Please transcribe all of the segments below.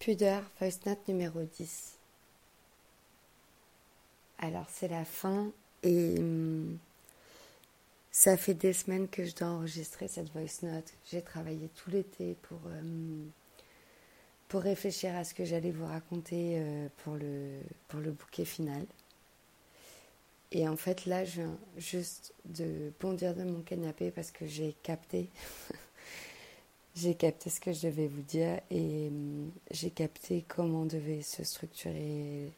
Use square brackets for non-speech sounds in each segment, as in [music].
Pudeur, voice note numéro 10. Alors c'est la fin et hum, ça fait des semaines que je dois enregistrer cette voice note. J'ai travaillé tout l'été pour, hum, pour réfléchir à ce que j'allais vous raconter euh, pour, le, pour le bouquet final. Et en fait là je viens juste de bondir de mon canapé parce que j'ai capté [laughs] j'ai capté ce que je devais vous dire et hum, j'ai capté comment devait se structurer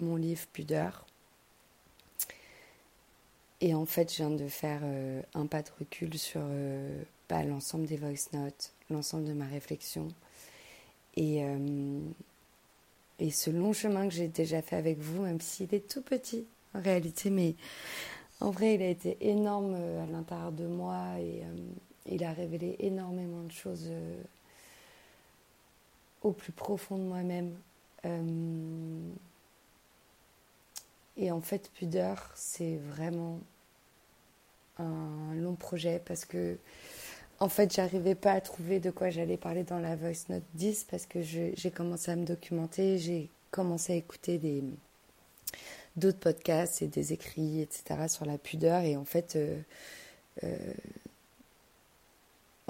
mon livre Pudeur. Et en fait, je viens de faire euh, un pas de recul sur euh, bah, l'ensemble des voice notes, l'ensemble de ma réflexion. Et, hum, et ce long chemin que j'ai déjà fait avec vous, même s'il est tout petit en réalité, mais en vrai, il a été énorme euh, à l'intérieur de moi et hum, il a révélé énormément de choses euh, au plus profond de moi-même. Euh, et en fait, Pudeur, c'est vraiment un long projet parce que, en fait, j'arrivais pas à trouver de quoi j'allais parler dans la Voice Note 10 parce que j'ai commencé à me documenter, j'ai commencé à écouter des d'autres podcasts et des écrits, etc., sur la pudeur. Et en fait, euh,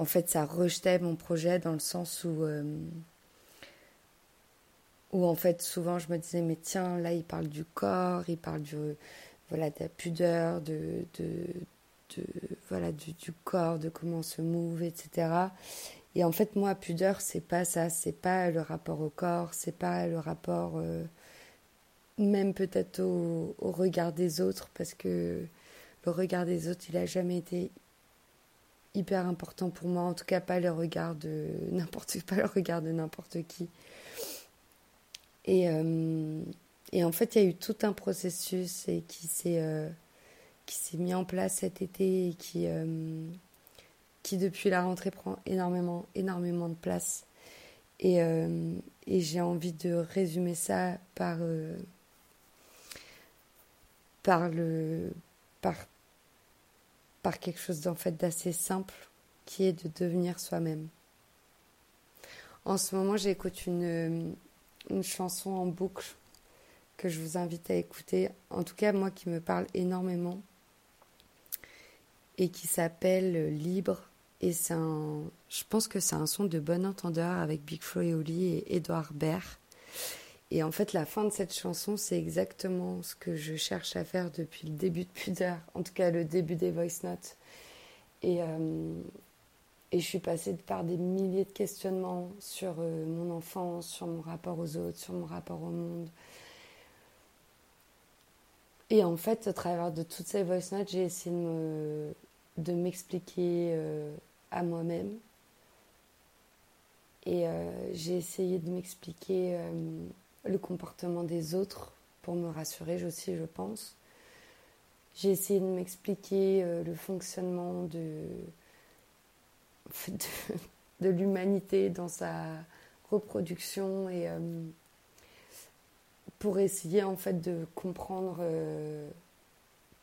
en fait, ça rejetait mon projet dans le sens où, euh, où en fait, souvent, je me disais, mais tiens, là, il parle du corps, il parle du, voilà, de la pudeur, de, de, voilà, du, corps, de comment on se move, etc. Et en fait, moi, pudeur, c'est pas ça, c'est pas le rapport au corps, c'est pas le rapport, euh, même peut-être au, regard des autres, parce que le regard des autres, il a jamais été hyper important pour moi, en tout cas pas le regard de [laughs] n'importe pas le regard de n'importe qui. Et, euh, et en fait, il y a eu tout un processus et qui s'est euh, mis en place cet été et qui euh, qui depuis la rentrée prend énormément énormément de place. Et, et j'ai envie de résumer ça par par le par par quelque chose d'en fait d'assez simple qui est de devenir soi-même. En ce moment, j'écoute une, une chanson en boucle que je vous invite à écouter, en tout cas moi qui me parle énormément et qui s'appelle Libre. Et c'est un, je pense que c'est un son de bon entendeur avec Big Flo et Oli et Edouard Baird. Et en fait, la fin de cette chanson, c'est exactement ce que je cherche à faire depuis le début de Pudeur, en tout cas le début des voice notes. Et, euh, et je suis passée par des milliers de questionnements sur euh, mon enfance, sur mon rapport aux autres, sur mon rapport au monde. Et en fait, à travers de toutes ces voice notes, j'ai essayé de, m'expliquer euh, à moi-même. Et j'ai essayé de m'expliquer le comportement des autres pour me rassurer aussi, je pense. J'ai essayé de m'expliquer euh, le fonctionnement [laughs] de, de, l'humanité dans sa reproduction et euh, pour essayer en fait de comprendre euh,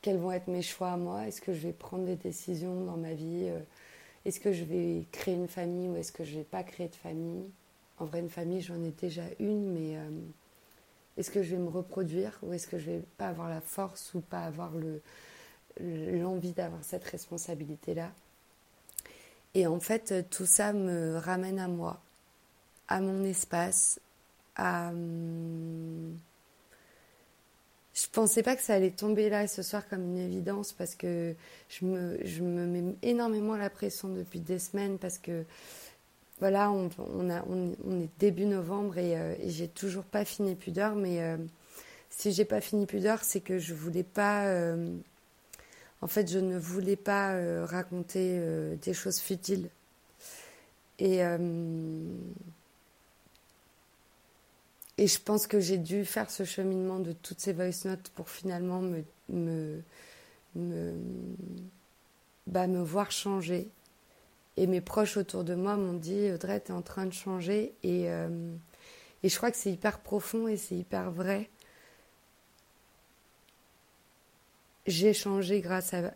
quels vont être mes choix à moi. Est-ce que je vais prendre des décisions dans ma vie Est-ce que je vais créer une famille ou est-ce que je ne vais pas créer de famille? En vrai, une famille, j'en ai déjà une, mais euh, est-ce que je vais me reproduire ou est-ce que je vais pas avoir la force ou pas avoir le, l'envie d'avoir cette responsabilité-là? Et en fait, tout ça me ramène à moi, à mon espace, à. Hum, je pensais pas que ça allait tomber là ce soir comme une évidence parce que je me, je me mets énormément la pression depuis des semaines parce que voilà, on, a, on, est début novembre euh, et, j'ai toujours pas fini Pudeur, mais euh, si j'ai pas fini Pudeur, c'est que je voulais pas. Euh, en fait, je ne voulais pas raconter des choses futiles. Et, je pense que j'ai dû faire ce cheminement de toutes ces voice notes pour finalement me, me, me, bah, me voir changer et mes proches autour de moi m'ont dit Audrey, tu es en train de changer. Et, euh, et je crois que c'est hyper profond et c'est hyper vrai. J'ai changé grâce à,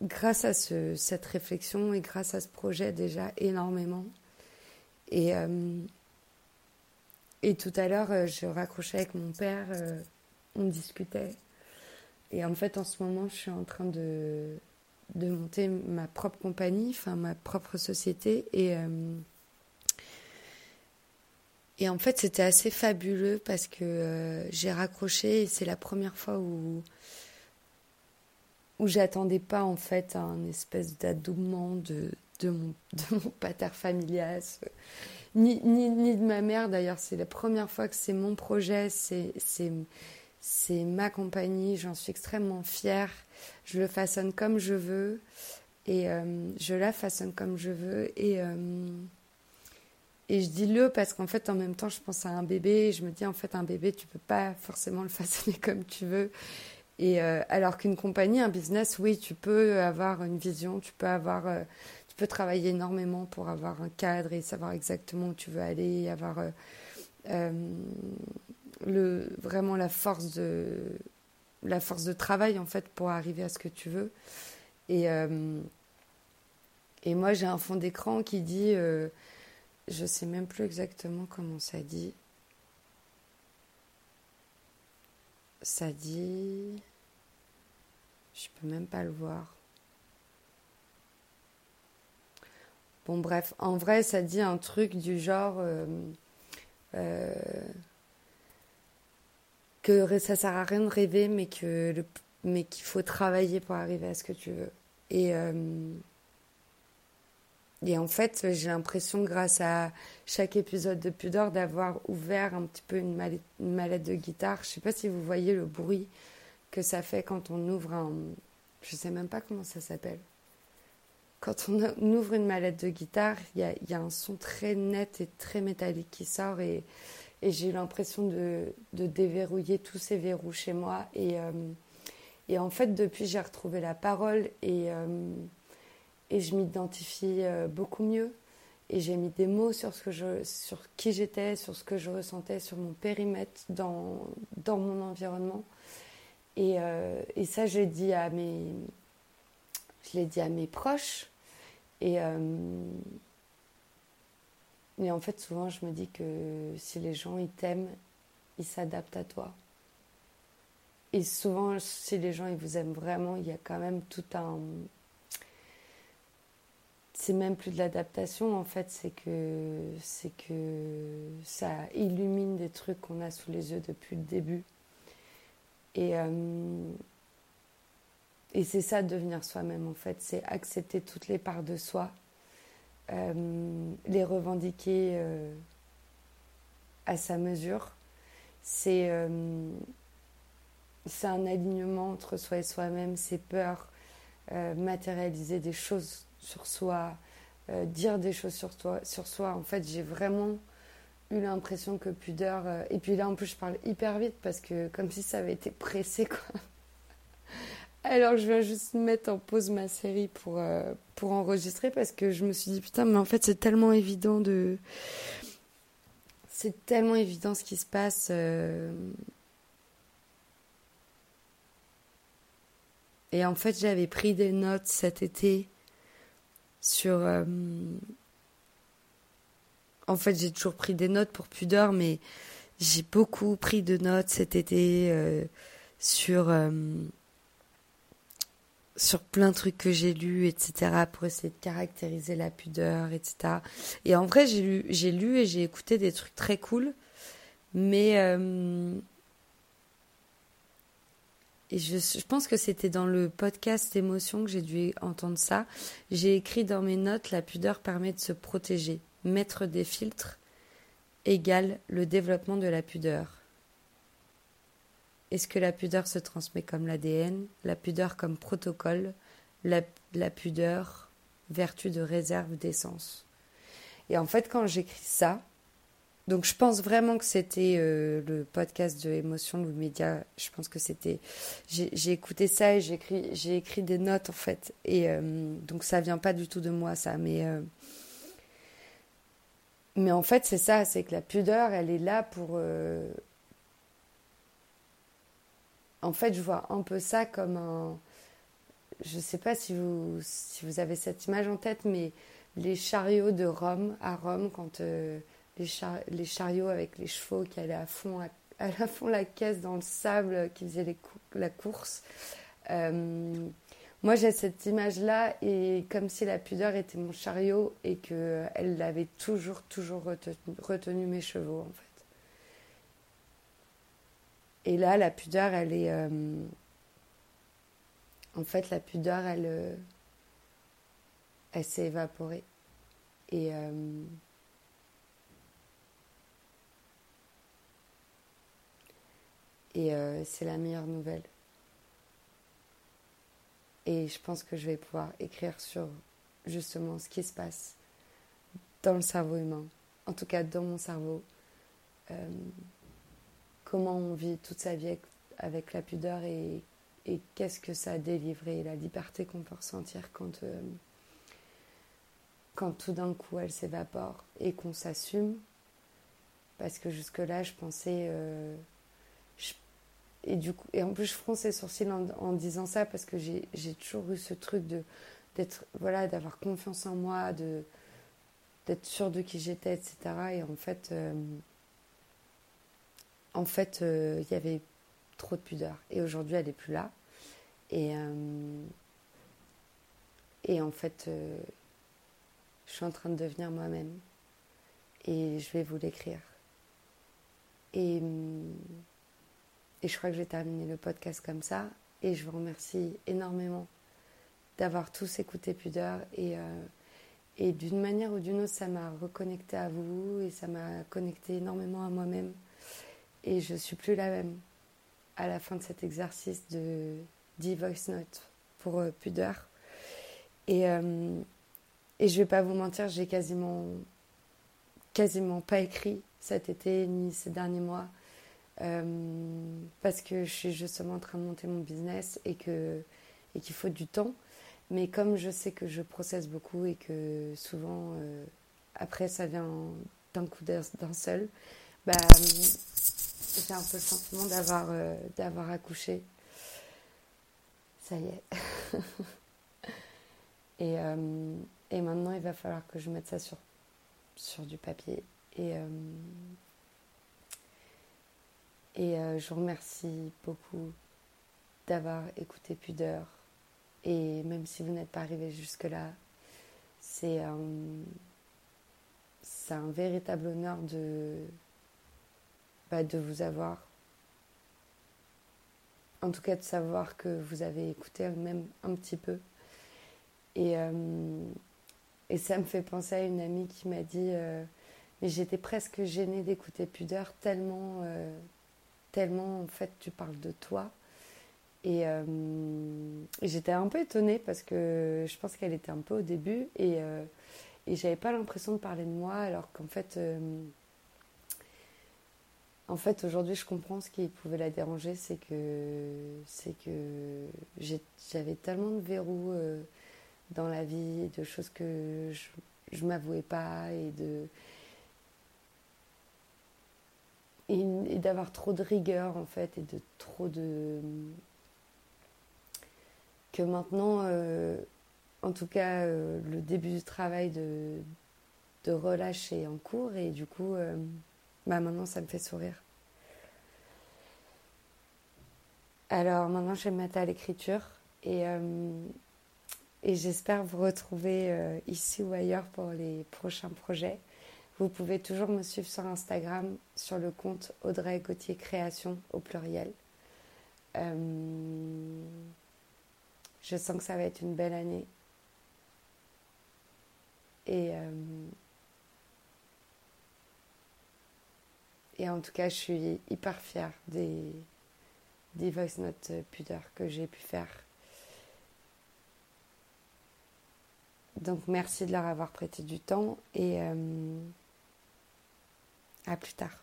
grâce à ce, cette réflexion et grâce à ce projet déjà énormément. Et, euh, et tout à l'heure, je raccrochais avec mon père, on discutait. Et en fait, en ce moment, je suis en train de, de monter ma propre compagnie, enfin ma propre société. Et, et en fait, c'était assez fabuleux parce que j'ai raccroché et c'est la première fois où où j'attendais pas en fait un espèce d'adoubement de, mon, pater familias, ni, ni, ni, de ma mère d'ailleurs. C'est la première fois que c'est mon projet, c'est, c'est, ma compagnie, j'en suis extrêmement fière. Je le façonne comme je veux et euh, je la façonne comme je veux. Et, euh, et je dis le parce qu'en fait, en même temps, je pense à un bébé et je me dis en fait, un bébé, tu peux pas forcément le [laughs] façonner comme tu veux. Et euh, alors qu'une compagnie, un business, oui, tu peux avoir une vision, tu peux avoir, peux travailler énormément pour avoir un cadre et savoir exactement où tu veux aller, avoir le vraiment la force de la force de travail en fait pour arriver à ce que tu veux. Et et moi j'ai un fond d'écran qui dit, je sais même plus exactement comment ça dit. Ça dit. Je peux même pas le voir. Bon, bref, en vrai, ça dit un truc du genre euh, euh, que ça sert à rien de rêver, mais que le, mais qu'il faut travailler pour arriver à ce que tu veux. Et euh, et en fait, j'ai l'impression, grâce à chaque épisode de Pudor, d'avoir ouvert un petit peu une mallette, de guitare. Je sais pas si vous voyez le bruit que ça fait quand on ouvre un. Je sais même pas comment ça s'appelle. Quand on, ouvre une mallette de guitare, il y a, un son très net et très métallique qui sort et, et j'ai eu l'impression de, de, déverrouiller tous ces verrous chez moi. Et, euh, et en fait, depuis, j'ai retrouvé la parole et, euh, et je m'identifie euh, beaucoup mieux. Et j'ai mis des mots sur, ce que je, sur qui j'étais, sur ce que je ressentais, sur mon périmètre dans, dans mon environnement. Et, et ça, je l'ai dit à mes, dit à mes proches. Et, et en fait, souvent, je me dis que si les gens ils t'aiment, ils s'adaptent à toi. Et souvent, si les gens ils vous aiment vraiment, il y a quand même tout un. C'est même plus de l'adaptation en fait, c'est que c'est que ça illumine des trucs qu'on a sous les yeux depuis le début. Et, euh, et c'est ça, devenir soi-même, en fait. C'est accepter toutes les parts de soi, euh, les revendiquer euh, à sa mesure. C'est c'est un alignement entre soi et soi-même, c'est peur, matérialiser des choses sur soi, dire des choses sur, toi, sur soi. En fait, j'ai vraiment eu l'impression que pudeur. Euh, et puis là, en plus, je parle hyper vite parce que comme si ça avait été pressé, quoi. Alors, je viens juste mettre en pause ma série pour, euh, pour enregistrer parce que je me suis dit, putain, mais en fait, c'est tellement évident de. C'est tellement évident ce qui se passe. Euh. Et en fait, j'avais pris des notes cet été sur en fait, j'ai toujours pris des notes pour pudeur, mais j'ai beaucoup pris de notes cet été euh, sur, euh, sur plein de trucs que j'ai lus, etc., pour essayer de caractériser la pudeur, etc. Et en vrai, j'ai lu, j'ai lu et j'ai écouté des trucs très cool, mais. Euh, et je, je, pense que c'était dans le podcast Émotion que j'ai dû entendre ça. J'ai écrit dans mes notes La pudeur permet de se protéger mettre des filtres égale le développement de la pudeur. Est-ce que la pudeur se transmet comme l'ADN, la pudeur comme protocole, la, pudeur, vertu de réserve d'essence? Et en fait, quand j'écris ça, donc je pense vraiment que c'était euh, le podcast de Émotion, le média, je pense que c'était... J'ai écouté ça et j'ai écrit, écrit des notes en fait. Et euh, donc ça vient pas du tout de moi ça, mais... Euh, mais en fait, c'est ça, c'est que la pudeur, elle est là pour... Euh, en fait, je vois un peu ça comme un... Je ne sais pas si vous, si vous avez cette image en tête, mais les chariots de Rome, à Rome, quand euh, les, chariots avec les chevaux qui [laughs] allaient à fond, la caisse dans le sable, qui faisaient la course. Euh, moi, j'ai cette image-là, et comme si la pudeur était mon chariot et qu'elle avait toujours, toujours retenu, mes chevaux, en fait. Et là, la pudeur, elle est. Euh, en fait, la pudeur, elle. Euh, elle s'est évaporée. Et. Et euh, c'est la meilleure nouvelle. Et je pense que je vais pouvoir écrire sur justement ce qui se passe dans le cerveau humain, en tout cas dans mon cerveau, comment on vit toute sa vie avec, la pudeur et, qu'est-ce que ça a délivré, la liberté qu'on peut ressentir quand, euh, quand tout d'un coup elle s'évapore et qu'on s'assume. Parce que jusque-là, je pensais et, du coup, en plus, je fronce les sourcils en, disant ça parce que j'ai toujours eu ce truc de d'être voilà d'avoir confiance en moi d'être sûre de qui j'étais etc et en fait euh, en fait euh, il y avait trop de pudeur et aujourd'hui elle est plus là et euh, en fait je suis en train de devenir moi-même et je vais vous l'écrire et je crois que je vais terminer le podcast comme ça. Et je vous remercie énormément d'avoir tous écouté Pudeur. Et, euh, et d'une manière ou d'une autre, ça m'a reconnecté à vous et ça m'a connecté énormément à moi-même. Et je suis plus la même à la fin de cet exercice de voice note pour euh, Pudeur. Et, euh, et je vais pas vous mentir, j'ai quasiment, quasiment pas écrit cet été ni ces derniers mois. Euh, parce que je suis justement en train de monter mon business et que et qu'il faut du temps. Mais comme je sais que je processe beaucoup et que souvent euh, après ça vient d'un coup d'un seul, bah, j'ai un peu le sentiment d'avoir euh, accouché. Ça y est. [laughs] et, et maintenant il va falloir que je mette ça sur, sur du papier. Et et euh, je vous remercie beaucoup d'avoir écouté Pudeur. Et même si vous n'êtes pas arrivé jusque-là, c'est un, un véritable honneur de, de vous avoir. En tout cas, de savoir que vous avez écouté même un petit peu. Et, euh, et ça me fait penser à une amie qui m'a dit euh, Mais j'étais presque gênée d'écouter Pudeur tellement tellement en fait tu parles de toi. Et, euh, j'étais un peu étonnée parce que je pense qu'elle était un peu au début et, euh, et j'avais pas l'impression de parler de moi alors qu'en fait, euh, en fait aujourd'hui je comprends ce qui pouvait la déranger, c'est que, c'est que j'avais tellement de verrous dans la vie, de choses que je, je m'avouais pas et de et, d'avoir trop de rigueur en fait et de trop de que maintenant euh, en tout cas euh, le début du travail de, de relâcher en cours et du coup euh, bah maintenant ça me fait sourire alors maintenant je vais me mettre à l'écriture et, et j'espère vous retrouver ici ou ailleurs pour les prochains projets vous pouvez toujours me suivre sur Instagram sur le compte Audrey Gauthier Création au pluriel. Euh, je sens que ça va être une belle année. Et, euh, et en tout cas, je suis hyper fière des, des voice notes pudeur que j'ai pu faire. Donc merci de leur avoir prêté du temps et euh, à plus tard.